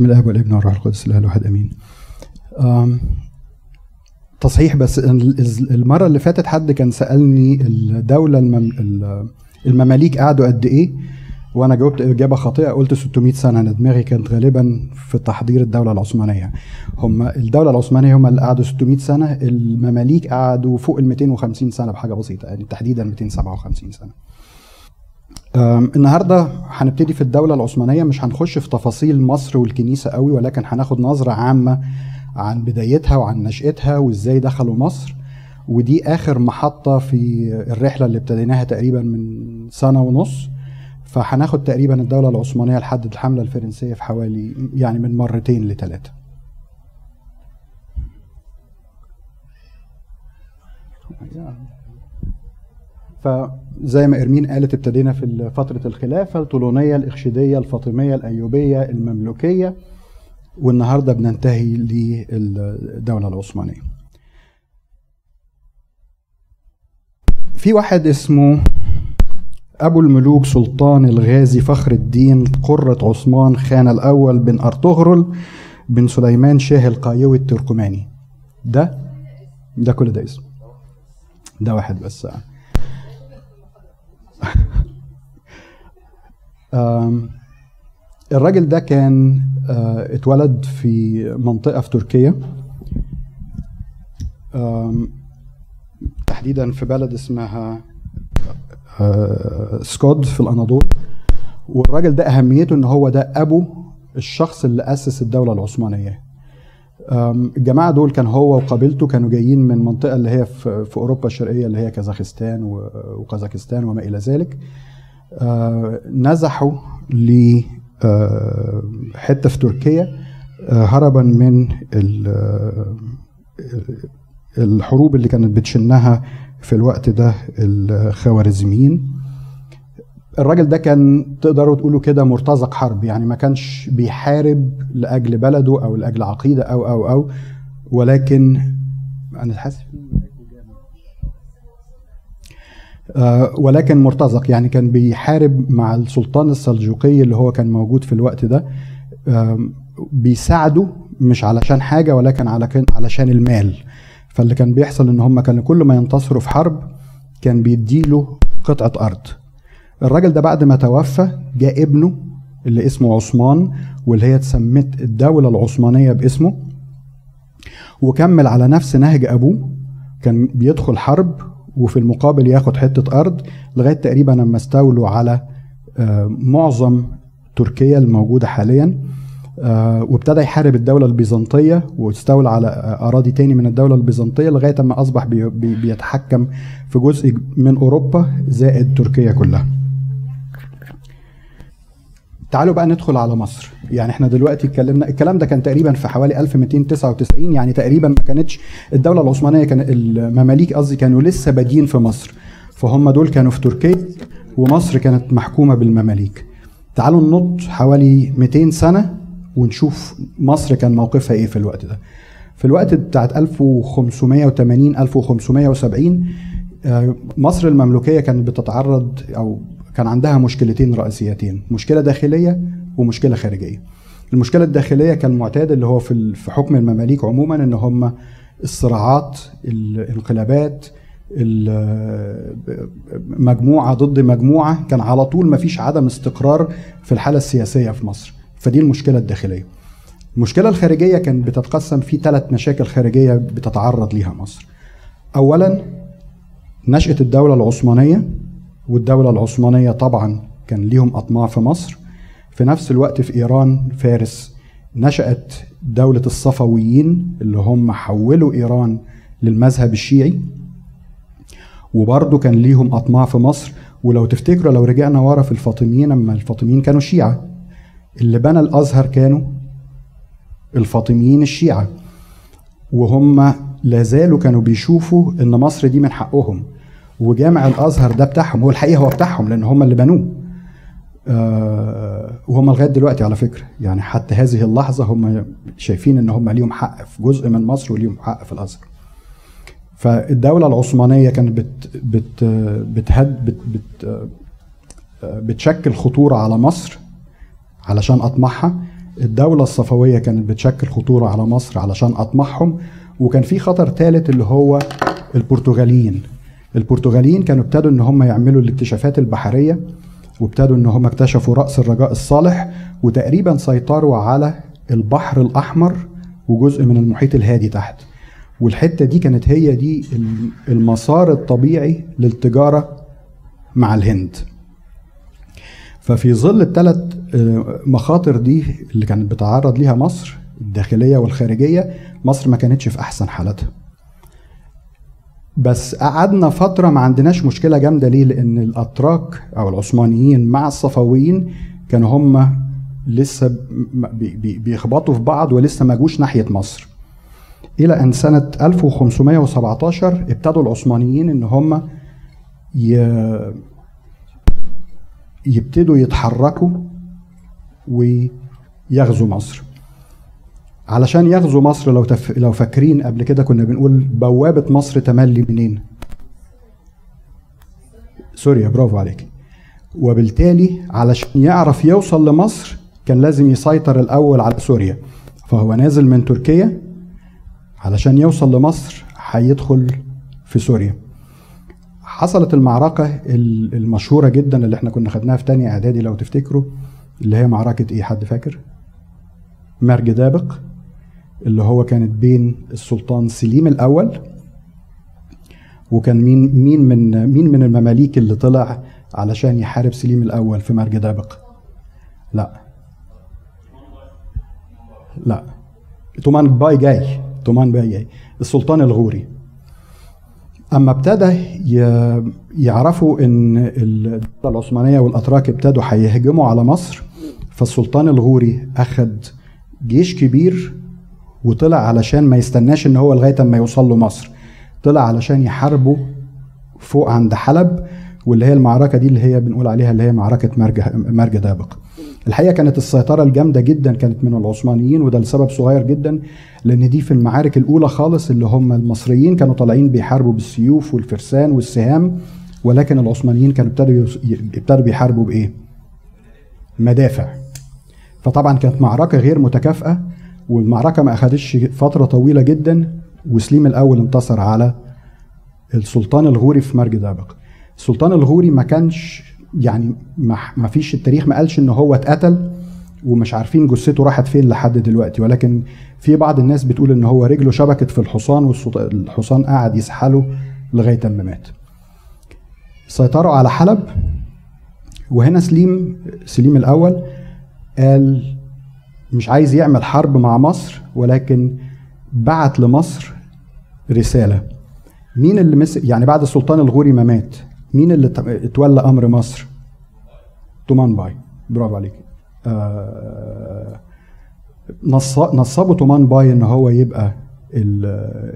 بسم الله والابن والروح القدس الإله الواحد آمين. تصحيح بس ال- المرة اللي فاتت حد كان سألني الدولة المم... ال- المماليك قعدوا قد إيه؟ وأنا جاوبت إجابة خاطئة قلت 600 سنة. أنا دماغي كانت غالبا في تحضير الدولة العثمانية. هم الدولة العثمانية هم اللي قعدوا 600 سنة المماليك قعدوا فوق ال 250 سنة بحاجة بسيطة يعني تحديدا 257 سنة. النهارده هنبتدي في الدولة العثمانية مش هنخش في تفاصيل مصر والكنيسة قوي ولكن هناخد نظرة عامة عن بدايتها وعن نشأتها وإزاي دخلوا مصر. ودي آخر محطة في الرحلة اللي ابتديناها تقريبا من سنة ونص. فهناخد تقريبا الدولة العثمانية لحد الحملة الفرنسية في حوالي يعني من مرتين لثلاثه فزي ما إرمين قالت ابتدينا في فترة الخلافة الطولونية الاخشيديه الفاطمية الأيوبية المملوكية والنهاردة بننتهي للدولة العثمانية. في واحد اسمه أبو الملوك سلطان الغازي فخر الدين قرة عثمان خان الأول بن أرطغرل بن سليمان شاه القايوي التركماني. ده؟ ده كل ده اسمه ده واحد بس. آم، الراجل ده كان آه، اتولد في منطقة في تركيا. تحديدا في بلد اسمها آه، سكود في الأناضول. والراجل ده أهميته إن هو ده أبو الشخص اللي أسس الدولة العثمانية. آم، الجماعة دول كان هو وقبيلته كانوا جايين من منطقة اللي هي في أوروبا الشرقية اللي هي كازاخستان و- وقزاقستان وما إلى ذلك. آه، نزحوا ل آه، حتة في تركيا آه، هربا من ال- الحروب اللي كانت بتشنها في الوقت ده الخوارزميين. الراجل ده كان تقدروا تقولوا كده مرتزق حرب يعني ما كانش بيحارب لأجل بلده أو لأجل عقيدة أو أو أو ولكن أنا حاسس آه، ولكن مرتزق يعني كان بيحارب مع السلطان السلجوقي اللي هو كان موجود في الوقت ده آم، بيساعده مش علشان حاجة ولكن علشان المال. فاللي كان بيحصل إن هم كانوا كل ما ينتصروا في حرب كان بيديله قطعة أرض. الراجل ده بعد ما توفى جاء ابنه اللي اسمه عثمان واللي هي اتسمت الدولة العثمانية باسمه. وكمل على نفس نهج أبوه. كان بيدخل حرب وفي المقابل ياخد حتة أرض لغاية تقريبا لما استولوا على آه، معظم تركيا الموجودة حاليا. آه، وابتدى يحارب الدولة البيزنطية واستولى على آه، أراضي تاني من الدولة البيزنطية لغاية ما أصبح بي- بي- بيتحكم في جزء من أوروبا زائد تركيا كلها. تعالوا بقى ندخل على مصر. يعني إحنا دلوقتي اتكلمنا الكلام ده كان تقريبا في حوالي 1299 يعني تقريبا ما كانتش الدولة العثمانية كان المماليك قصدي كانوا لسه بادين في مصر. فهم دول كانوا في تركيا ومصر كانت محكومة بالمماليك. تعالوا ننط حوالي 200 سنة ونشوف مصر كان موقفها إيه في الوقت ده. في الوقت بتاعت 1580 1570 آه، مصر المملوكية كانت بتتعرض أو كان عندها مشكلتين رئيسيتين مشكلة داخلية ومشكلة خارجية. المشكلة الداخلية كان معتاد اللي هو في في حكم المماليك عموما إن هم الصراعات الانقلابات ال- مجموعة ضد مجموعة كان على طول ما فيش عدم استقرار في الحالة السياسية في مصر. فدي المشكلة الداخلية. المشكلة الخارجية كان بتتقسم في ثلاث مشاكل خارجية بتتعرض ليها مصر. اولا نشأة الدولة العثمانية. والدولة العثمانية طبعا كان ليهم أطماع في مصر. في نفس الوقت في إيران فارس نشأت دولة الصفويين اللي هم حولوا إيران للمذهب الشيعي. وبرضه كان ليهم أطماع في مصر. ولو تفتكروا لو رجعنا ورا في الفاطميين أما الفاطميين كانوا شيعة اللي بنى الأزهر كانوا الفاطميين الشيعة. وهم لازالوا كانوا بيشوفوا إن مصر دي من حقهم. وجامع الأزهر ده بتاعهم هو الحقيقة هو بتاعهم لأن هم اللي بنوه. آه وهم لغاية دلوقتي على فكرة يعني حتى هذه اللحظة هم شايفين إن هم ليهم حق في جزء من مصر وليهم حق في الأزهر. فالدولة العثمانية كانت بت بت بتهد بت بت بتشكل خطورة على مصر علشان اطمعها الدولة الصفوية كانت بتشكل خطورة على مصر علشان أطماعهم وكان في خطر ثالث اللي هو البرتغاليين. البرتغاليين كانوا ابتدوا إن هم يعملوا الاكتشافات البحرية وابتدوا إن هم اكتشفوا رأس الرجاء الصالح وتقريبا سيطروا على البحر الأحمر وجزء من المحيط الهادي تحت. والحتة دي كانت هي دي المسار الطبيعي للتجارة مع الهند. ففي ظل الثلاث آه، مخاطر دي اللي كانت بتعرض ليها مصر الداخلية والخارجية مصر ما كانتش في أحسن حالاتها. بس قعدنا فترة ما عندناش مشكلة جامدة ليه؟ لأن الأتراك أو العثمانيين مع الصفويين كانوا هم لسه بيخبطوا في بعض ولسه ما جوش ناحية مصر. إلى أن سنة 1517 ابتدوا العثمانيين إن هم يبتدوا يتحركوا ويغزوا مصر. علشان يغزوا مصر لو تف... لو فاكرين قبل كده كنا بنقول بوابة مصر تملي منين؟ سوريا برافو عليك وبالتالي علشان يعرف يوصل لمصر كان لازم يسيطر الأول على سوريا. فهو نازل من تركيا علشان يوصل لمصر هيدخل في سوريا. حصلت المعركة المشهورة جدا اللي إحنا كنا خدناها في تانية إعدادي لو تفتكروا اللي هي معركة إيه؟ حد فاكر؟ مرج دابق. اللي هو كانت بين السلطان سليم الأول وكان مين مين من مين من المماليك اللي طلع علشان يحارب سليم الأول في مرج دابق؟ لا. لا. طومان باي جاي. طومان باي جاي. السلطان الغوري. أما ابتدى يعرفوا إن الدولة العثمانية والأتراك ابتدوا هيهجموا على مصر فالسلطان الغوري أخذ جيش كبير وطلع علشان ما يستناش إن هو لغاية أما يوصل له مصر. طلع علشان يحاربوا فوق عند حلب واللي هي المعركة دي اللي هي بنقول عليها اللي هي معركة مرج مرج دابق. الحقيقة كانت السيطرة الجامدة جدا كانت من العثمانيين وده لسبب صغير جدا لأن دي في المعارك الأولى خالص اللي هم المصريين كانوا طالعين بيحاربوا بالسيوف والفرسان والسهام ولكن العثمانيين كانوا ابتدوا ابتدوا بيحاربوا بإيه؟ مدافع. فطبعا كانت معركة غير متكافئة والمعركة ما اخذتش فترة طويلة جدا وسليم الأول انتصر على السلطان الغوري في مرج دابق. السلطان الغوري ما كانش يعني ما فيش التاريخ ما قالش إن هو اتقتل ومش عارفين جثته راحت فين لحد دلوقتي. ولكن في بعض الناس بتقول إن هو رجله شبكت في الحصان والحصان قعد يسحله لغاية أما مات. سيطروا على حلب وهنا سليم سليم الأول قال مش عايز يعمل حرب مع مصر ولكن بعت لمصر رسالة. مين اللي مسك يعني بعد السلطان الغوري ما مات مين اللي اتولى أمر مصر؟ تومان باي. برافو عليك. آه نصبوا تومان باي إن هو يبقى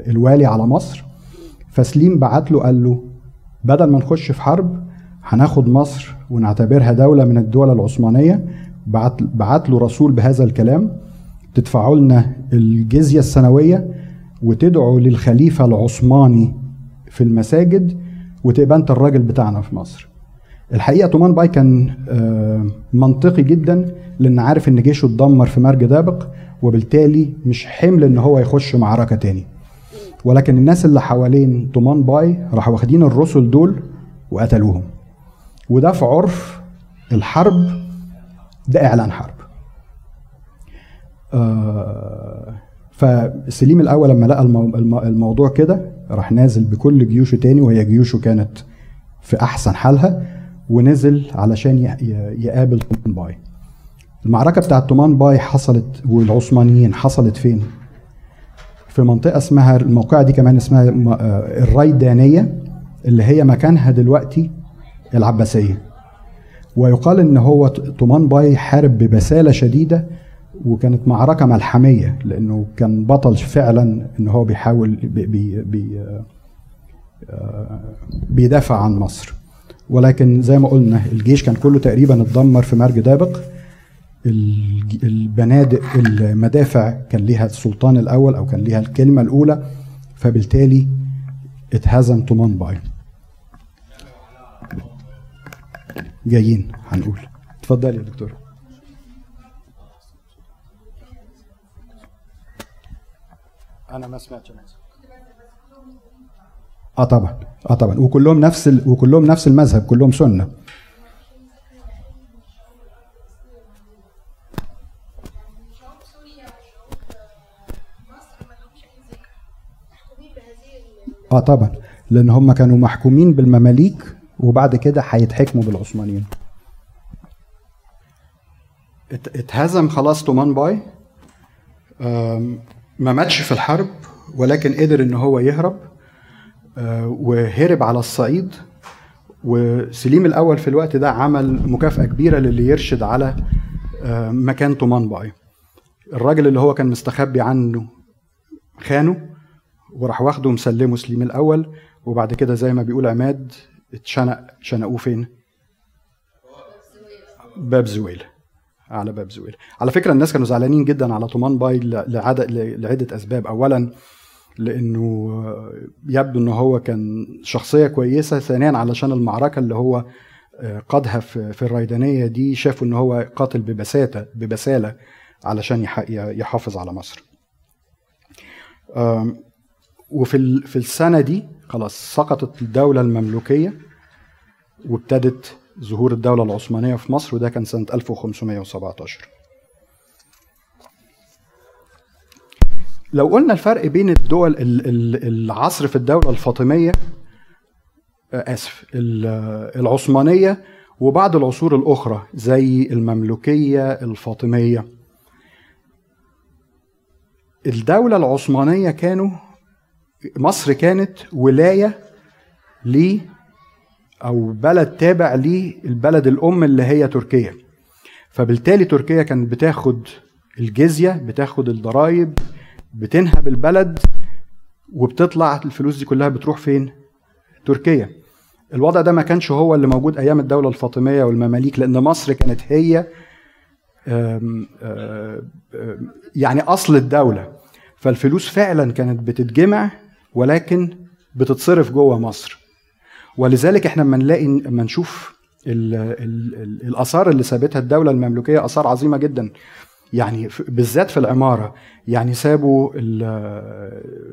الوالي على مصر. فسليم بعت له قال له بدل ما نخش في حرب هناخد مصر ونعتبرها دولة من الدول العثمانية بعت, بعت له رسول بهذا الكلام تدفعوا لنا الجزية السنوية وتدعوا للخليفة العثماني في المساجد وتبقى انت الراجل بتاعنا في مصر. الحقيقة تومان باي كان آه، منطقي جدا لأن عارف إن جيشه اتدمر في مرج دابق وبالتالي مش حمل إن هو يخش معركة تاني. ولكن الناس اللي حوالين تومان باي راحوا واخدين الرسل دول وقتلوهم. وده في عرف الحرب ده إعلان حرب. آه فسليم الأول لما لقى الموضوع كده راح نازل بكل جيوشه تاني وهي جيوشه كانت في أحسن حالها ونزل علشان يقابل طومان باي. المعركة بتاعت طومان باي حصلت والعثمانيين حصلت فين؟ في منطقة اسمها الموقعة دي كمان اسمها آه، الريدانية اللي هي مكانها دلوقتي العباسية. ويقال إن هو طومان باي حارب ببسالة شديدة وكانت معركة ملحمية لأنه كان بطل فعلا إن هو بيحاول بي بي بي آه، بيدافع عن مصر. ولكن زي ما قلنا الجيش كان كله تقريبا اتدمر في مرج دابق. البنادق المدافع كان ليها السلطان الأول أو كان ليها الكلمة الأولى فبالتالي اتهزم طومان باي. جايين هنقول. اتفضل يا دكتور. أنا ما سمعتش آه طبعا. آه طبعا. وكلهم نفس ال... وكلهم نفس المذهب كلهم سنة. آه طبعا. لأن هم كانوا محكومين بالمماليك وبعد كده هيتحكموا بالعثمانيين. اتهزم خلاص تومان باي ما ماتش في الحرب ولكن قدر إن هو يهرب آه، وهرب على الصعيد. وسليم الأول في الوقت ده عمل مكافأة كبيرة للي يرشد على آه، مكان تومان باي الراجل اللي هو كان مستخبي عنه خانه وراح واخده ومسلمه سليم الأول. وبعد كده زي ما بيقول عماد اتشنق شنقوه فين؟ باب زويل. على باب زويل. على فكرة الناس كانوا زعلانين جدا على طومان باي لعدد لعدة أسباب. اولا لأنه يبدو إن هو كان شخصية كويسة. ثانيا علشان المعركة اللي هو آه، قادها في الريدانية دي شافوا إن هو قاتل ببساطة ببسالة علشان يحافظ على مصر. وفي في السنة دي خلاص سقطت الدولة المملوكية وابتدت ظهور الدولة العثمانية في مصر وده كان سنة 1517 لو قلنا الفرق بين الدول العصر في الدولة الفاطمية آه، آسف العثمانية وبعض العصور الأخرى زي المملوكية الفاطمية. الدولة العثمانية كانوا مصر كانت ولاية ل أو بلد تابع للبلد الأم اللي هي تركيا. فبالتالي تركيا كانت بتاخد الجزية بتاخد الضرائب بتنهب البلد وبتطلع الفلوس دي كلها بتروح فين؟ تركيا. الوضع ده ما كانش هو اللي موجود أيام الدولة الفاطمية والمماليك لأن مصر كانت هي يعني أصل الدولة. فالفلوس فعلا كانت بتتجمع ولكن بتتصرف جوه مصر. ولذلك إحنا لما نلاقي لما نشوف ال ال ال الآثار اللي سابتها الدولة المملوكية آثار عظيمة جدا. يعني بالذات في العمارة. يعني سابوا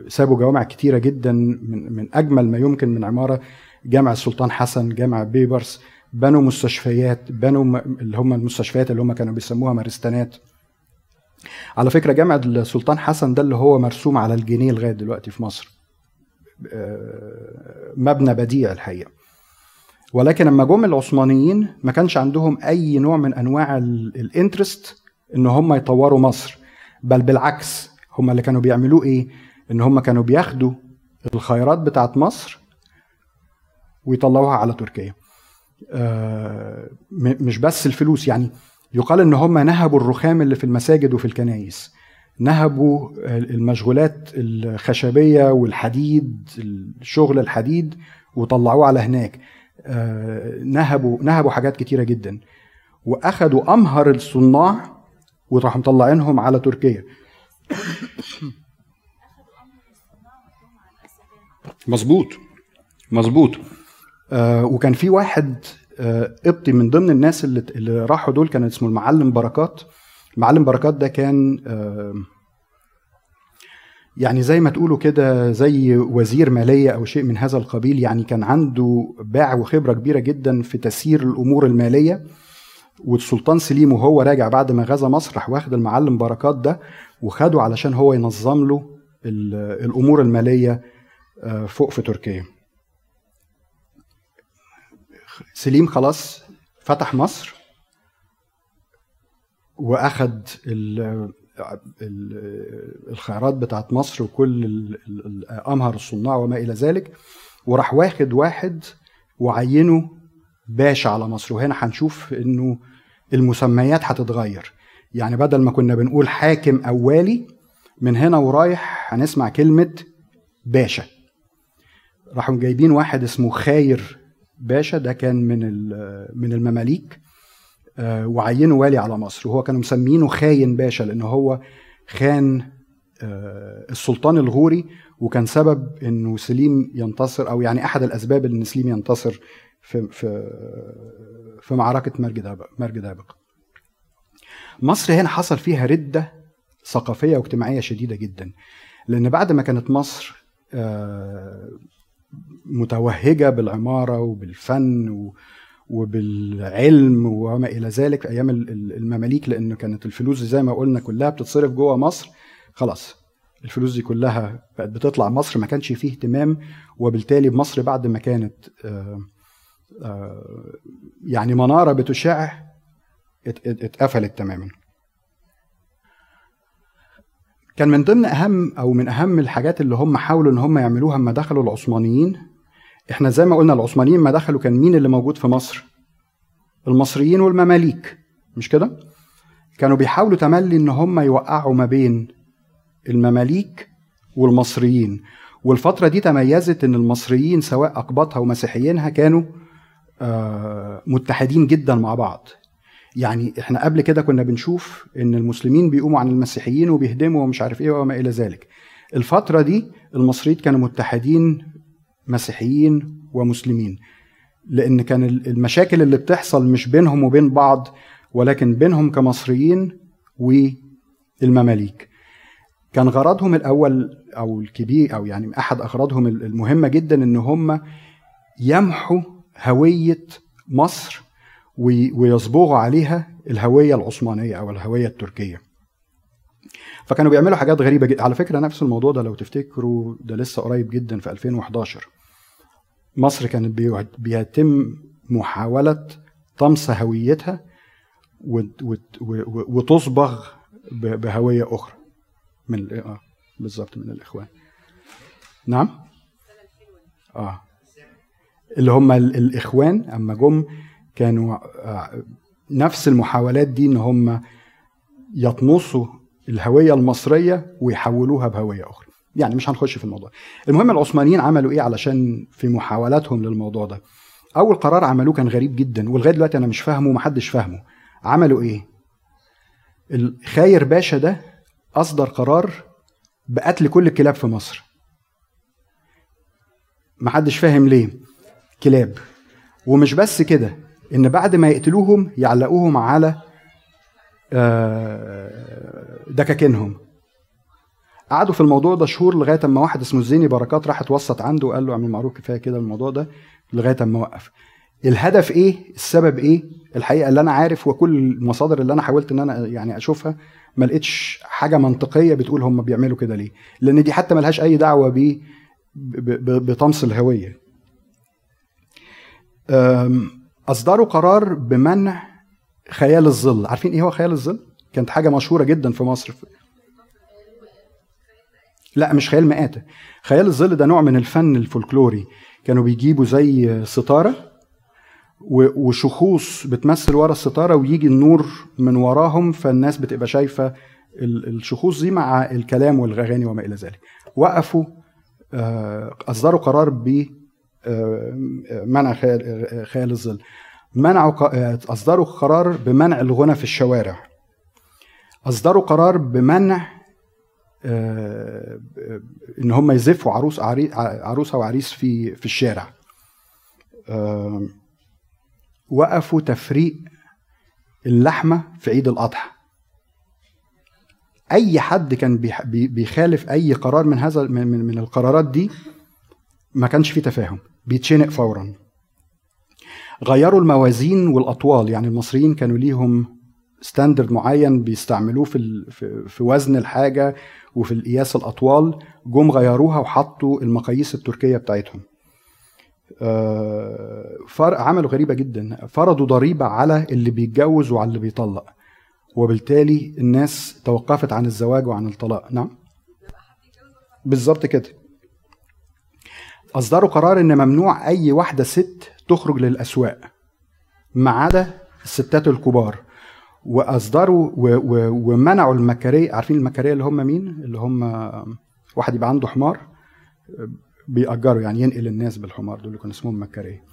سابوا جوامع كتيرة جدا من من أجمل ما يمكن من عمارة. جامع السلطان حسن جامع بيبرس بنوا مستشفيات بنوا اللي هم المستشفيات اللي هم كانوا بيسموها مارستانات. على فكرة جامع السلطان حسن ده اللي هو مرسوم على الجنيه لغاية دلوقتي في مصر. مبنى بديع الحقيقة. ولكن لما جم العثمانيين ما كانش عندهم أي نوع من أنواع ال interest إن هم يطوروا مصر بل بالعكس هم اللي كانوا بيعملوه إيه؟ إن هم كانوا بياخدوا الخيرات بتاعت مصر ويطلعوها على تركيا. آه، مش بس الفلوس يعني يقال إن هم نهبوا الرخام اللي في المساجد وفي الكنائس. نهبوا المشغولات الخشبية والحديد الشغل الحديد وطلعوه على هناك. آه، نهبوا نهبوا حاجات كتيرة جدا. وأخدوا أمهر الصناع وراحوا مطلعينهم على تركيا. مظبوط. مظبوط. آه وكان في واحد آه قبطي من ضمن الناس اللي, اللي راحوا دول كان اسمه المعلم بركات. معلم بركات ده كان يعني زي ما تقولوا كده زي وزير مالية أو شيء من هذا القبيل يعني كان عنده باع وخبرة كبيرة جدا في تسيير الأمور المالية والسلطان سليم وهو راجع بعد ما غزا مصر راح واخد المعلم بركات ده وخده علشان هو ينظم له الأمور المالية آه، فوق في تركيا. سليم خلاص فتح مصر. وأخد الخيرات بتاعت مصر وكل امهر الصناع وما إلى ذلك وراح واخد واحد وعينه باشا على مصر. وهنا هنشوف إنه المسميات هتتغير. يعني بدل ما كنا بنقول حاكم أو والي من هنا ورايح هنسمع كلمة باشا. راحوا جايبين واحد اسمه خاير باشا ده كان من من المماليك. وعينه والي على مصر وهو كانوا مسمينه خاين باشا لأنه هو خان آه، السلطان الغوري وكان سبب إنه سليم ينتصر أو يعني أحد الأسباب إن سليم ينتصر في في في معركة مرج دابق. مصر هنا حصل فيها ردة ثقافية واجتماعية شديدة جدا. لأن بعد ما كانت مصر آه، متوهجة بالعمارة وبالفن وبالعلم وما إلى ذلك أيام المماليك لأن كانت الفلوس زي ما قلنا كلها بتتصرف جوه مصر. خلاص الفلوس دي كلها بقت بتطلع مصر ما كانش فيه اهتمام وبالتالي مصر بعد ما كانت آه، آه، يعني منارة بتشع اتقفلت تماما. كان من ضمن أهم أو من أهم الحاجات اللي هم حاولوا إن هم يعملوها لما دخلوا العثمانيين إحنا زي ما قلنا العثمانيين ما دخلوا كان مين اللي موجود في مصر؟ المصريين والمماليك مش كده؟ كانوا بيحاولوا تملي إن هم يوقعوا ما بين المماليك والمصريين والفترة دي تميزت إن المصريين سواء أقباطها ومسيحيينها كانوا آه، متحدين جدا مع بعض. يعني إحنا قبل كده كنا بنشوف إن المسلمين بيقوموا عن المسيحيين وبيهدموا ومش عارف إيه وما إلى ذلك. الفترة دي المصريين كانوا متحدين مسيحيين ومسلمين. لأن كان المشاكل اللي بتحصل مش بينهم وبين بعض ولكن بينهم كمصريين والمماليك. كان غرضهم الأول أو الكبير أو يعني أحد أغراضهم المهمة جدا إن هم يمحوا هوية مصر ويصبغوا عليها الهوية العثمانية أو الهوية التركية. فكانوا بيعملوا حاجات غريبة جدا على فكرة نفس الموضوع ده لو تفتكروا ده لسه قريب جدا في 2011 مصر كانت بيتم محاولة طمس هويتها وتصبغ بهوية أخرى من آه بالظبط من الإخوان. نعم؟ آه. اللي هم الإخوان أما جم كانوا آه، نفس المحاولات دي إن هم يطمسوا الهوية المصرية ويحولوها بهوية أخرى. يعني مش هنخش في الموضوع. المهم العثمانيين عملوا إيه علشان في محاولاتهم للموضوع ده؟ أول قرار عملوه كان غريب جدا ولغاية دلوقتي أنا مش فاهمه ومحدش فاهمه. عملوا إيه؟ الخاير باشا ده أصدر قرار بقتل كل الكلاب في مصر. محدش فاهم ليه. كلاب. ومش بس كده إن بعد ما يقتلوهم يعلقوهم على دكاكينهم قعدوا في الموضوع ده شهور لغاية أما واحد اسمه الزيني بركات راح اتوسط عنده وقال له اعمل معروف كفاية كده الموضوع ده لغاية أما وقف. الهدف إيه؟ السبب إيه؟ الحقيقة اللي أنا عارف وكل المصادر اللي أنا حاولت إن أنا يعني أشوفها ما لقيتش حاجة منطقية بتقول هم بيعملوا كده ليه. لأن دي حتى ملهاش أي دعوة ب بطمس الهوية. أصدروا قرار بمنع خيال الظل. عارفين إيه هو خيال الظل؟ كانت حاجة مشهورة جدا في مصر. لا مش خيال مآتة. خيال الظل ده نوع من الفن الفولكلوري. كانوا بيجيبوا زي ستارة وشخوص بتمثل ورا الستارة ويجي النور من وراهم فالناس بتبقى شايفة الشخوص دي مع الكلام والأغاني وما إلى ذلك. وقفوا آه، أصدروا قرار ب آه، منع خيال الظل. منعوا آه، أصدروا قرار بمنع الغنى في الشوارع. أصدروا قرار بمنع إن هم يزفوا عروس عروسة وعريس في في الشارع. وقفوا تفريق اللحمة في عيد الأضحى. أي حد كان بيخالف أي قرار من هذا من, القرارات دي ما كانش في تفاهم. بيتشنق فورا. غيروا الموازين والأطوال. يعني المصريين كانوا ليهم ستاندرد معين بيستعملوه في في وزن الحاجة وفي القياس الأطوال. جم غيروها وحطوا المقاييس التركية بتاعتهم. آه، عملوا غريبة جدا. فرضوا ضريبة على اللي بيتجوز وعلى اللي بيطلق. وبالتالي الناس توقفت عن الزواج وعن الطلاق. نعم؟ بالظبط كده. أصدروا قرار إن ممنوع أي واحدة ست تخرج للأسواق ما عدا الستات الكبار. وأصدروا ومنعوا المكاريه عارفين المكاريه اللي هم مين؟ اللي هم واحد يبقى عنده حمار بيأجروا يعني ينقل الناس بالحمار دول كانوا اسمهم مكاريه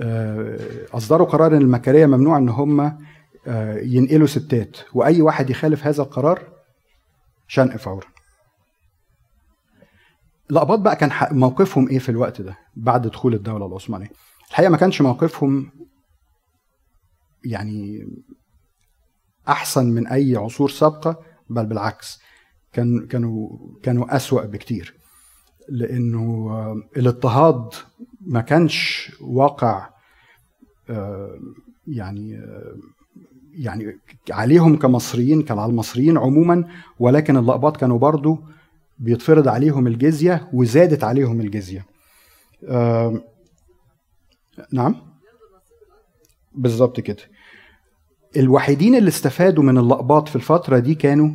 آه، أصدروا قرار إن المكارية ممنوع إن هم آه، ينقلوا ستات وأي واحد يخالف هذا القرار شنق فورا. الأقباط بقى كان موقفهم إيه في الوقت ده بعد دخول الدولة العثمانية؟ الحقيقة ما كانش موقفهم يعني أحسن من أي عصور سابقة بل بالعكس كان كانوا كانوا أسوأ بكتير لأنه الاضطهاد ما كانش واقع يعني يعني عليهم كمصريين كان على المصريين عموما ولكن اللقباط كانوا برضو بيتفرض عليهم الجزية وزادت عليهم الجزية. آه نعم؟ بالظبط كده. الوحيدين اللي استفادوا من اللقباط في الفترة دي كانوا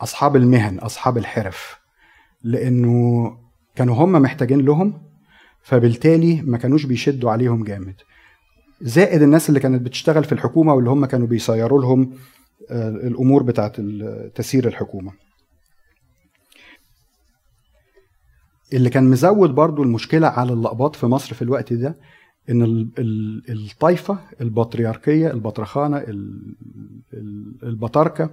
أصحاب المهن أصحاب الحرف لأنه كانوا هم محتاجين لهم فبالتالي ما كانوش بيشدوا عليهم جامد. زائد الناس اللي كانت بتشتغل في الحكومة واللي هم كانوا بيسيروا لهم الأمور بتاعت تسيير الحكومة. اللي كان مزود برضو المشكلة على اللقباط في مصر في الوقت ده إن الطائفة البطريركية البطرخانة البطاركة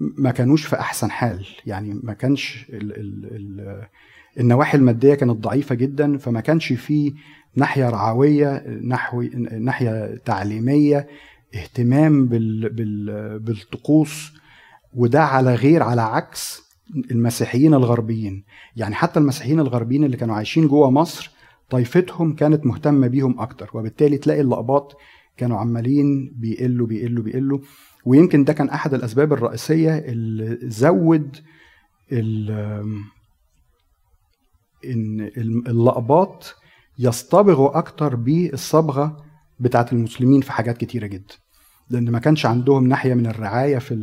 ما كانوش في أحسن حال. يعني ما كانش ال ال ال النواحي المادية كانت ضعيفة جدا فما كانش في ناحية رعوية نحو ناحية تعليمية اهتمام بال بال بالطقوس وده على غير على عكس المسيحيين الغربيين. يعني حتى المسيحيين الغربيين اللي كانوا عايشين جوه مصر طائفتهم كانت مهتمة بيهم أكتر وبالتالي تلاقي اللقباط كانوا عمالين بيقلوا بيقلوا بيقلوا. ويمكن ده كان أحد الأسباب الرئيسية اللي زود إن اللقباط يصطبغوا أكتر بالصبغة بتاعت المسلمين في حاجات كتيرة جدا. لأن ما كانش عندهم ناحية من الرعاية في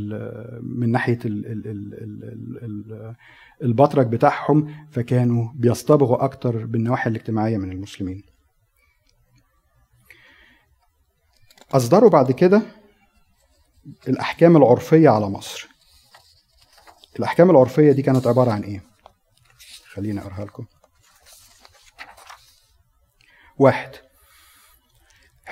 من ناحية البطرك بتاعهم فكانوا بيصطبغوا أكتر بالنواحي الاجتماعية من المسلمين. أصدروا بعد كده الأحكام العرفية على مصر. الأحكام العرفية دي كانت عبارة عن إيه؟ خليني أقراها لكم. واحد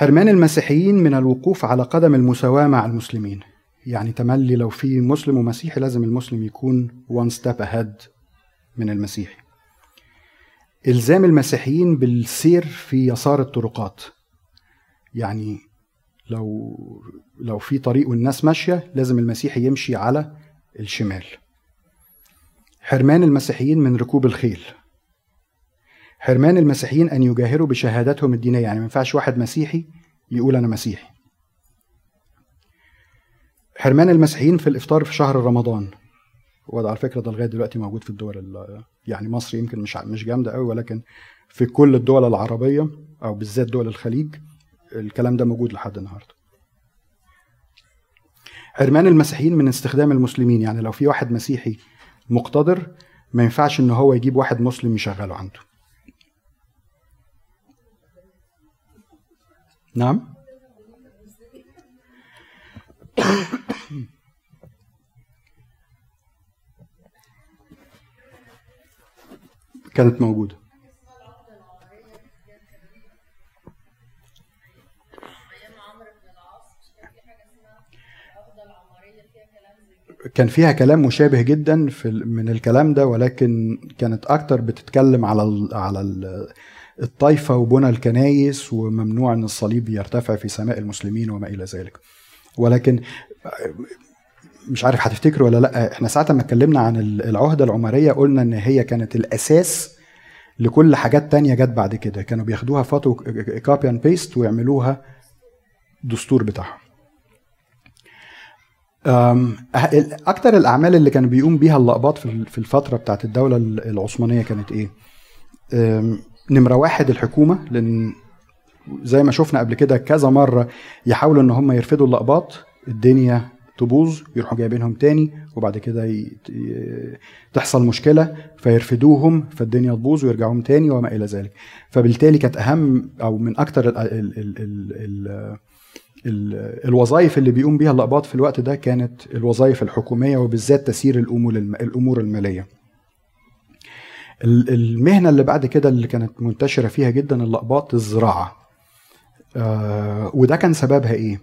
حرمان المسيحيين من الوقوف على قدم المساواة مع المسلمين. يعني تملي لو في مسلم ومسيحي لازم المسلم يكون one step ahead من المسيحي. إلزام المسيحيين بالسير في يسار الطرقات. يعني لو لو في طريق والناس ماشية لازم المسيحي يمشي على الشمال. حرمان المسيحيين من ركوب الخيل. حرمان المسيحيين أن يجاهروا بشهاداتهم الدينية. يعني ما ينفعش واحد مسيحي يقول أنا مسيحي. حرمان المسيحيين في الإفطار في شهر رمضان. وده على فكرة ده لغاية دلوقتي موجود في الدول يعني مصر يمكن مش مش جامدة قوي ولكن في كل الدول العربية أو بالذات دول الخليج الكلام ده موجود لحد النهارده. حرمان المسيحيين من استخدام المسلمين. يعني لو في واحد مسيحي مقتدر ما ينفعش إن هو يجيب واحد مسلم يشغله عنده. نعم. كانت موجودة. كان فيها كلام مشابه جدا في من الكلام ده ولكن كانت أكتر بتتكلم على ال على ال الطائفة وبنى الكنايس وممنوع أن الصليب يرتفع في سماء المسلمين وما إلى ذلك. ولكن مش عارف هتفتكروا ولا لأ إحنا ساعة ما اتكلمنا عن العهدة العمرية قلنا إن هي كانت الأساس لكل حاجات تانية جت بعد كده. كانوا بياخدوها photocopy and paste ويعملوها دستور بتاعهم أكتر الأعمال اللي كانوا بيقوم بيها الأقباط في الفترة بتاعت الدولة العثمانية كانت إيه؟ نمرة واحد الحكومة لأن زي ما شفنا قبل كده كذا مرة يحاولوا إن هم يرفدوا الأقباط الدنيا تبوظ يروحوا جايبينهم تاني وبعد كده. تحصل مشكلة فيرفدوهم فالدنيا تبوظ ويرجعوهم تاني وما إلى ذلك فبالتالي كانت أهم أو من أكتر ال... ال... ال... ال... ال... الوظائف اللي بيقوم بيها اللقباط في الوقت ده كانت الوظائف الحكومية وبالذات تسيير الأمور المالية المهنة اللي بعد كده اللي كانت منتشرة فيها جدا اللقباط الزراعة. آه وده كان سببها إيه؟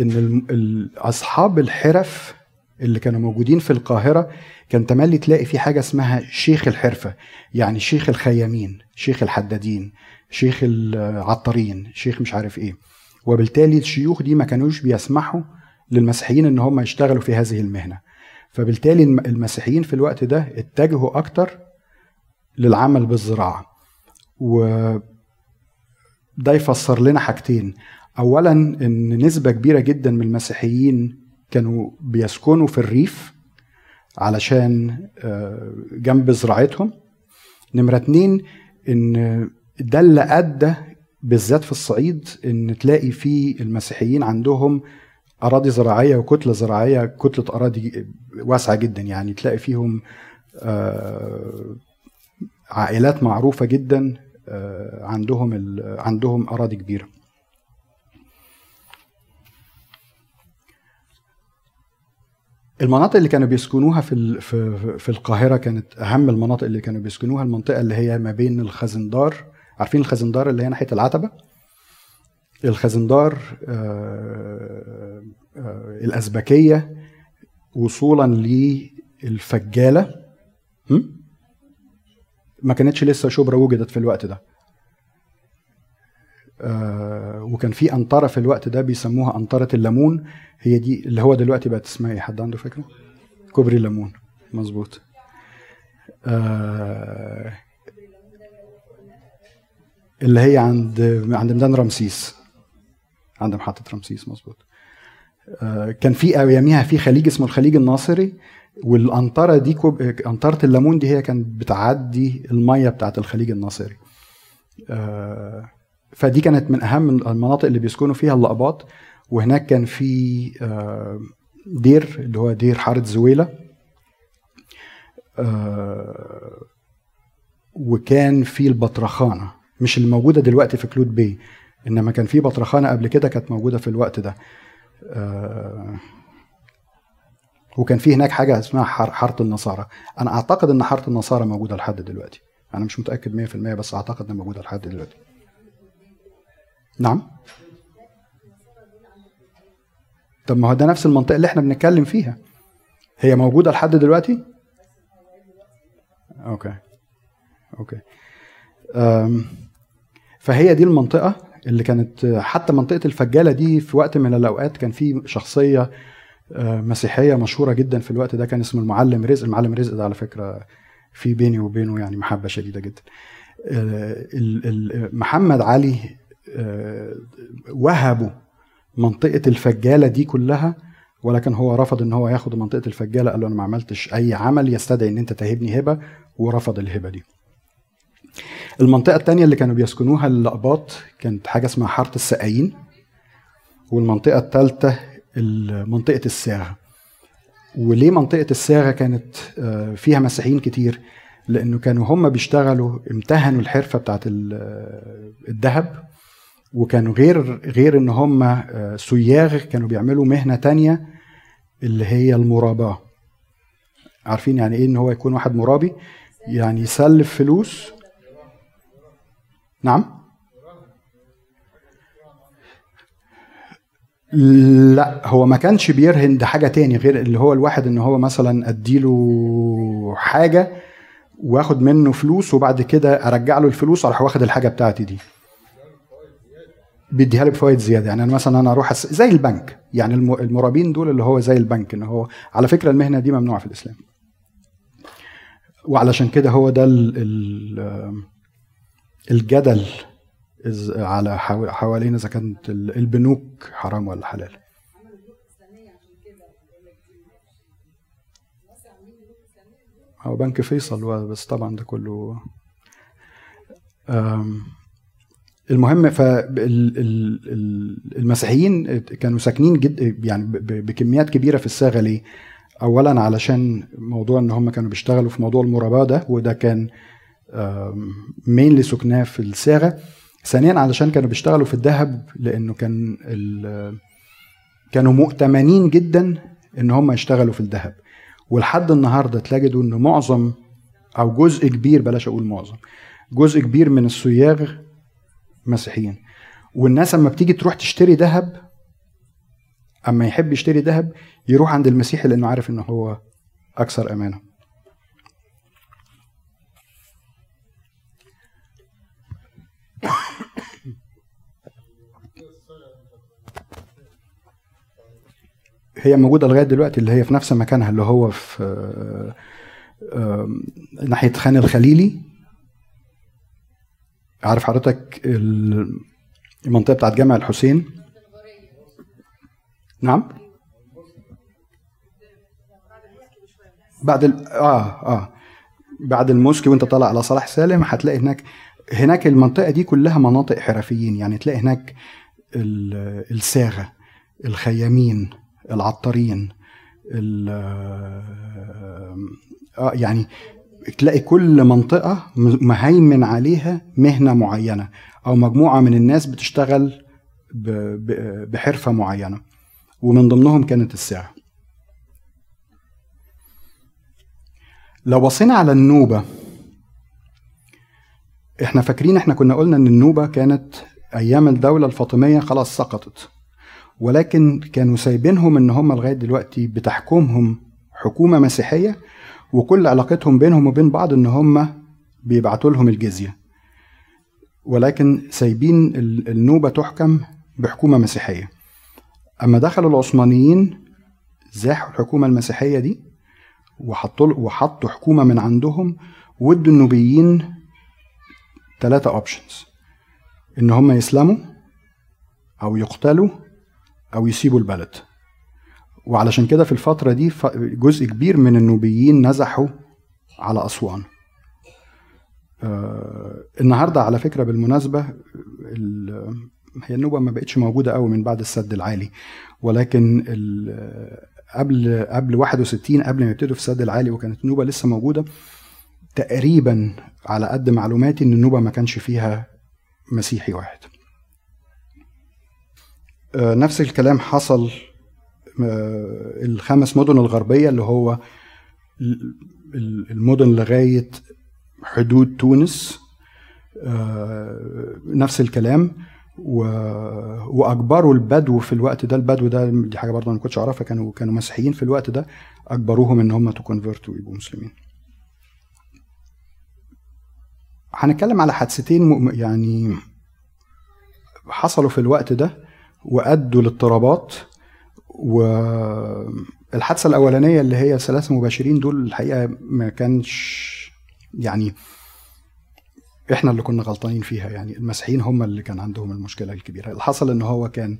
إن أصحاب الحرف اللي كانوا موجودين في القاهرة كان تملي تلاقي في حاجة اسمها شيخ الحرفة يعني شيخ الخيامين شيخ الحدادين شيخ العطارين شيخ مش عارف إيه. وبالتالي الشيوخ دي ما كانوش بيسمحوا للمسيحيين إن هم يشتغلوا في هذه المهنة. فبالتالي المسيحيين في الوقت ده اتجهوا أكتر للعمل بالزراعة. و ده يفسر لنا حاجتين. اولا إن نسبة كبيرة جدا من المسيحيين كانوا بيسكنوا في الريف علشان آه، جنب زراعتهم. نمرة اتنين إن ده اللي أدى بالذات في الصعيد إن تلاقي في المسيحيين عندهم أراضي زراعية وكتلة زراعية كتلة أراضي واسعة جدا. يعني تلاقي فيهم آه، عائلات معروفة جدا آه، عندهم عندهم أراضي كبيرة. المناطق اللي كانوا بيسكنوها في في القاهرة كانت أهم المناطق اللي كانوا بيسكنوها المنطقة اللي هي ما بين الخزندار. عارفين الخزندار اللي هي ناحية العتبة؟ الخزندار آه، آه، الازبكيه وصولا للفجالة. ما كانتش لسه شبرا وجدت في الوقت ده. آه، وكان في أنطرة في الوقت ده بيسموها أنطرة الليمون. هي دي اللي هو دلوقتي بقت اسمها إيه؟ حد عنده فكرة؟ كوبري الليمون. مظبوط. آه اللي هي عند عند ميدان رمسيس. عند محطة رمسيس. مظبوط. آه كان في اياميها في خليج اسمه الخليج الناصري. والقنطرة دي كوب... قنطرة الليمون دي هي كانت بتعدي المية بتاعت الخليج الناصري. آه فدي كانت من أهم المناطق اللي بيسكنوا فيها الأقباط. وهناك كان في آه، دير اللي هو دير حارة زويلة. آه، وكان في البطركخانة مش اللي موجودة دلوقتي في كلود بي إنما كان في بطركخانة قبل كده كانت موجودة في الوقت ده. آه، وكان في هناك حاجة اسمها حاره النصارى. أنا أعتقد إن حاره النصارى موجودة لحد دلوقتي. أنا مش متأكد 100% بس أعتقد إنها موجودة لحد دلوقتي. نعم؟ طب ما هو ده نفس المنطقة اللي إحنا بنتكلم فيها. هي موجودة لحد دلوقتي؟ Okay. Okay. أم فهي دي المنطقة اللي كانت حتى منطقة الفجالة دي في وقت من الأوقات كان في شخصية مسيحية مشهورة جدا في الوقت ده كان اسمه المعلم رزق. المعلم رزق ده على فكرة في بيني وبينه يعني محبة شديدة جدا. أه، محمد علي أه، وهبوا منطقة الفجالة دي كلها ولكن هو رفض إن هو ياخد منطقة الفجالة. قال له أنا ما عملتش أي عمل يستدعي إن أنت تهبني هبة ورفض الهبة دي. المنطقة الثانية اللي كانوا بيسكنوها اللقباط كانت حاجة اسمها حارة السقايين والمنطقة الثالثه منطقة الساغه وليه منطقة الساغه كانت آه، فيها مسيحيين كتير؟ لأنه كانوا هم بيشتغلوا امتهنوا الحرفة بتاعت الذهب وكانوا غير غير إن هم آه، سياغ كانوا بيعملوا مهنة تانية اللي هي المراباة. عارفين يعني إيه إن هو يكون واحد مرابي؟ يعني يسلف فلوس. نعم؟ لا هو ما كانش بيرهن ده حاجة تاني غير اللي هو الواحد إن هو مثلا أديله حاجة وآخد منه فلوس وبعد كده أرجع له الفلوس أروح واخد الحاجة بتاعتي دي. بيديها لي بفوائد زيادة. يعني أنا مثلا أنا أروح زي البنك. يعني المرابين دول اللي هو زي البنك إن هو على فكرة المهنة دي ممنوعة في الإسلام. وعلشان كده هو ده الجدل على حوالين إذا كانت البنوك حرام ولا حلال هو بنك فيصل بس طبعا ده كله المهم فالمسيحيين كانوا ساكنين جد يعني بكميات كبيرة في الصاغة ليه؟ اولا علشان موضوع إن هم كانوا بيشتغلوا في موضوع المراباة ده وده كان مين سكناه في الصاغة ثانيا علشان كانوا بيشتغلوا في الذهب لأنه كان كانوا مؤتمنين جدا إن هم يشتغلوا في الذهب. ولحد النهارده تجدوا ان معظم أو جزء كبير بلاش أقول معظم جزء كبير من الصياغ مسيحيين. والناس أما بتيجي تروح تشتري ذهب أما يحب يشتري ذهب يروح عند المسيحي لأنه عارف ان هو أكثر أمانة. هي موجودة لغاية دلوقتي اللي هي في نفس مكانها اللي هو في آه، ناحية خان الخليلي. عارف حضرتك المنطقة بتاعت جامع الحسين؟ نعم؟ بعد ال... آه آه. بعد الموسكي وانت طالع على صلاح سالم هتلاقي هناك هناك المنطقة دي كلها مناطق حرفيين. يعني تلاقي هناك الساغة الخيامين العطارين آه يعني تلاقي كل منطقة مهيمن عليها مهنة معينة أو مجموعة من الناس بتشتغل بحرفة معينة ومن ضمنهم كانت الساعة. لو بصينا على النوبة إحنا فاكرين إحنا كنا قلنا إن النوبة كانت أيام الدولة الفاطمية خلاص سقطت. ولكن كانوا سايبينهم إن هم لغاية دلوقتي بتحكمهم حكومة مسيحية وكل علاقتهم بينهم وبين بعض إن هم بيبعتوا لهم الجزية. ولكن سايبين النوبة تحكم بحكومة مسيحية. أما دخلوا العثمانيين زاحوا الحكومة المسيحية دي وحطوا وحطوا حكومة من عندهم وادوا النوبيين ثلاثة اوبشنز إن هم يسلموا أو يقتلوا أو يسيبوا البلد. وعلشان كده في الفترة دي جزء كبير من النوبيين نزحوا على أسوان. آه النهاردة على فكرة بالمناسبة هي النوبة ما بقتش موجودة قوي من بعد السد العالي. ولكن قبل قبل 61 قبل ما يبتدوا في السد العالي وكانت النوبة لسه موجودة تقريبا على قد معلوماتي إن النوبة ما كانش فيها مسيحي واحد. نفس الكلام حصل آه، الخمس مدن الغربية اللي هو المدن لغاية حدود تونس آه، نفس الكلام. وأجبروا البدو في الوقت ده البدو ده دي حاجة برضه أنا ما كنتش أعرفها كانوا كانوا مسيحيين في الوقت ده أجبروهم إن هم تكونفرتوا ويبقوا مسلمين هنتكلم على حادثتين يعني حصلوا في الوقت ده وأدوا لاضطرابات والحادثة الأولانية اللي هي الثلاثه مباشرين دول الحقيقة ما كانش يعني إحنا اللي كنا غلطانين فيها يعني المسيحيين هم اللي كان عندهم المشكلة الكبيرة. اللي حصل إن هو كان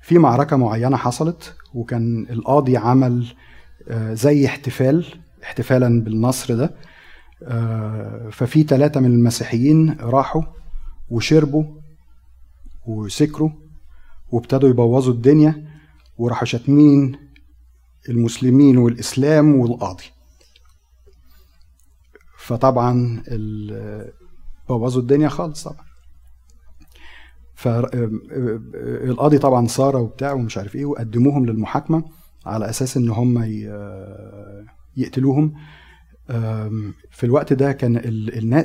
في معركة معينة حصلت وكان القاضي عمل آه، زي احتفال احتفالا بالنصر ده آه، ففي ثلاثة من المسيحيين راحوا وشربوا وسكروا وابتدوا يبوظوا الدنيا وراحوا شاتمين المسلمين والإسلام والقاضي. فطبعا بوظوا الدنيا خالص طبعا. فالقاضي طبعا صار وبتاع ومش عارف إيه وقدموهم للمحاكمة على أساس إن هم يقتلوهم. في الوقت ده كان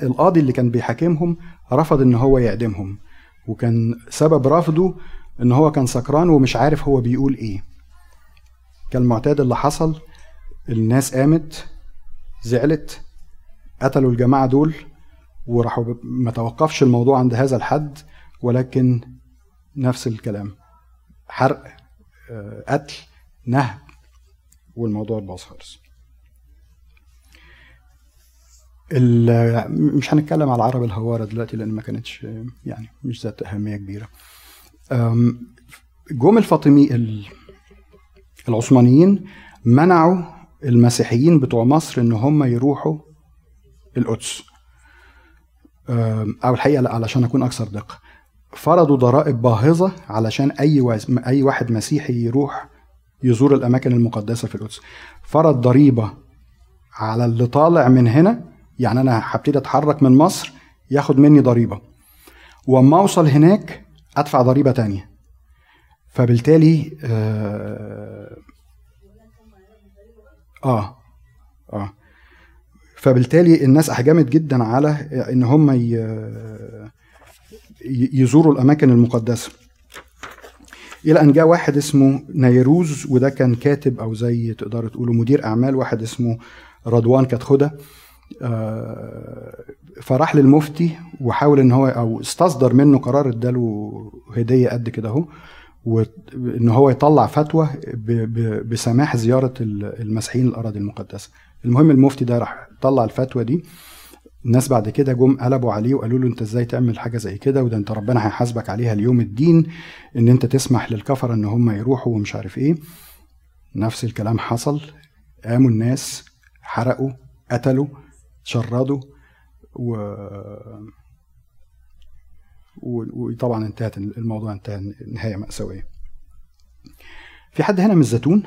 القاضي اللي كان بيحاكمهم رفض إن هو يعدمهم وكان سبب رفضه إن هو كان سكران ومش عارف هو بيقول إيه. كالمعتاد اللي حصل الناس قامت زعلت قتلوا الجماعة دول وراحوا ما توقفش الموضوع عند هذا الحد ولكن نفس الكلام. حرق آه، قتل نهب والموضوع باظ خالص. مش هنتكلم على العرب الهوارة دلوقتي لأن ما كانتش يعني مش ذات أهمية كبيرة. جم الفاطمي العثمانيين منعوا المسيحيين بتوع مصر إن هم يروحوا القدس. أو الحقيقة لا علشان أكون أكثر دقة. فرضوا ضرائب باهظة علشان أي أي واحد مسيحي يروح يزور الأماكن المقدسة في القدس. فرض ضريبة على اللي طالع من هنا يعني أنا هبتدي أتحرك من مصر ياخد مني ضريبة. واما أوصل هناك أدفع ضريبة تانية. فبالتالي آه آه, آه. فبالتالي الناس أحجمت جدا على إن هم يزوروا الأماكن المقدسة. إلى أن جاء واحد اسمه نيروز وده كان كاتب أو زي تقدروا تقولوا مدير أعمال واحد اسمه رضوان كتخده آه، فراح للمفتي وحاول إن هو أو استصدر منه قرار إداله هدية قد كده أهو وان هو يطلع فتوى بسماح زيارة المسيحيين الاراضي المقدسة. المهم المفتي ده راح طلع الفتوى دي. الناس بعد كده جم قلبوا عليه وقالوا له أنت إزاي تعمل حاجة زي كده؟ وده أنت ربنا هيحاسبك عليها اليوم الدين إن أنت تسمح للكفرة إن هم يروحوا ومش عارف إيه. نفس الكلام حصل. قاموا الناس حرقوا قتلوا شردوا و وطبعا انتهت الموضوع انتهى نهاية مأساوية. في حد هنا من الزيتون؟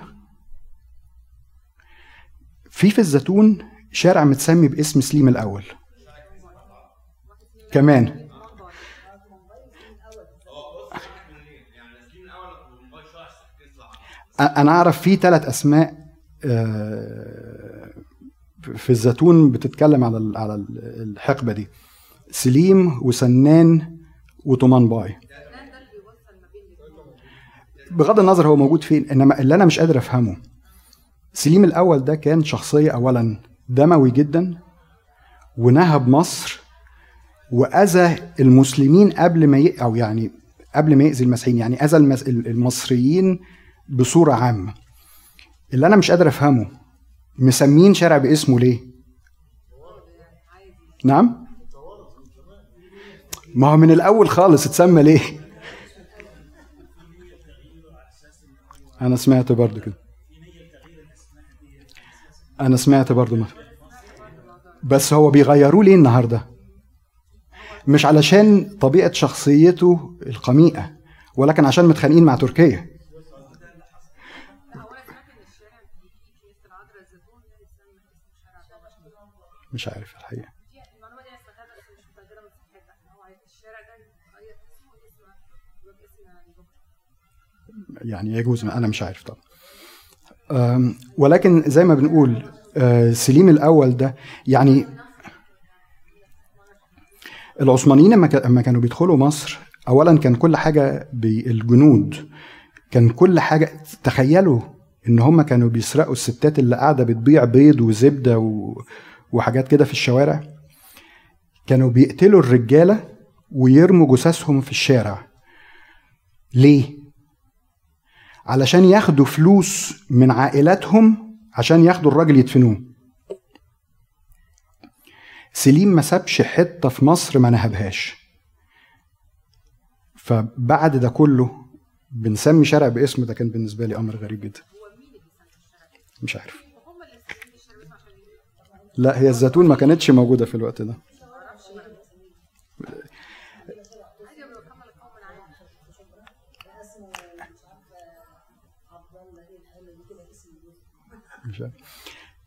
في في الزيتون شارع متسمي باسم سليم الأول. كمان. أنا أعرف في ثلاث أسماء آه، في الزيتون بتتكلم على على الحقبة دي سليم وسنان وطومان باي بغض النظر هو موجود فين إنما اللي أنا مش قادر أفهمه سليم الأول ده كان شخصية اولا دموي جدا ونهب مصر وأذى المسلمين قبل ما. أو يعني قبل ما يأذي المسيحيين يعني أذى. المصريين بصورة عامة اللي أنا مش قادر أفهمه مسمين شارع باسمه ليه؟ نعم؟ ما هو من الأول خالص اتسمى ليه؟ أنا سمعت برضو كده. أنا سمعت برضو ما. بس هو بيغيروه ليه النهارده؟ مش علشان طبيعة شخصيته القميئة ولكن عشان متخانقين مع تركيا. مش عارف الحقيقة. يعني يجوز أنا مش عارف طبعا. ولكن زي ما بنقول آه، سليم الأول ده يعني العثمانيين لما كانوا بيدخلوا مصر اولا كان كل حاجة بالجنود. كان كل حاجة تخيلوا إن هم كانوا بيسرقوا الستات اللي قاعدة بتبيع بيض وزبدة و... وحاجات كده في الشوارع كانوا بيقتلوا الرجالة ويرموا جثثهم في الشارع. ليه؟ علشان ياخدوا فلوس من عائلاتهم عشان ياخدوا الراجل يدفنوه. سليم ما سابش حتة في مصر ما نهبهاش. فبعد ده كله بنسمي شارع باسمه ده كان بالنسبة لي أمر غريب جدا. مش عارف. لا هي الزيتون ما كانتش موجودة في الوقت ده.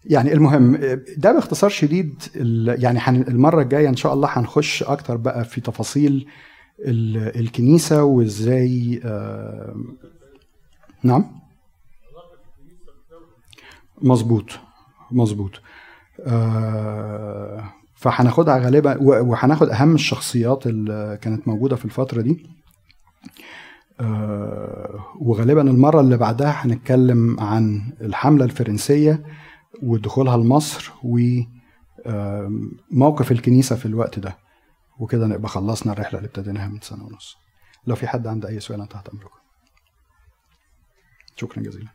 يعني المهم ده باختصار شديد يعني المرة الجاية إن شاء الله هنخش أكتر بقى في تفاصيل الكنيسة وإزاي نعم؟ مظبوط مظبوط. آه، فهناخدها غالبا وهناخد أهم الشخصيات اللي كانت موجودة في الفترة دي. آه، وغالبا المرة اللي بعدها هنتكلم عن الحملة الفرنسية ودخولها لمصر وموقف الكنيسة في الوقت ده. وكده نبقى خلصنا الرحلة اللي ابتديناها من سنة ونص. لو في حد عنده أي سؤال أنا تحت أمركم. شكرا جزيلا.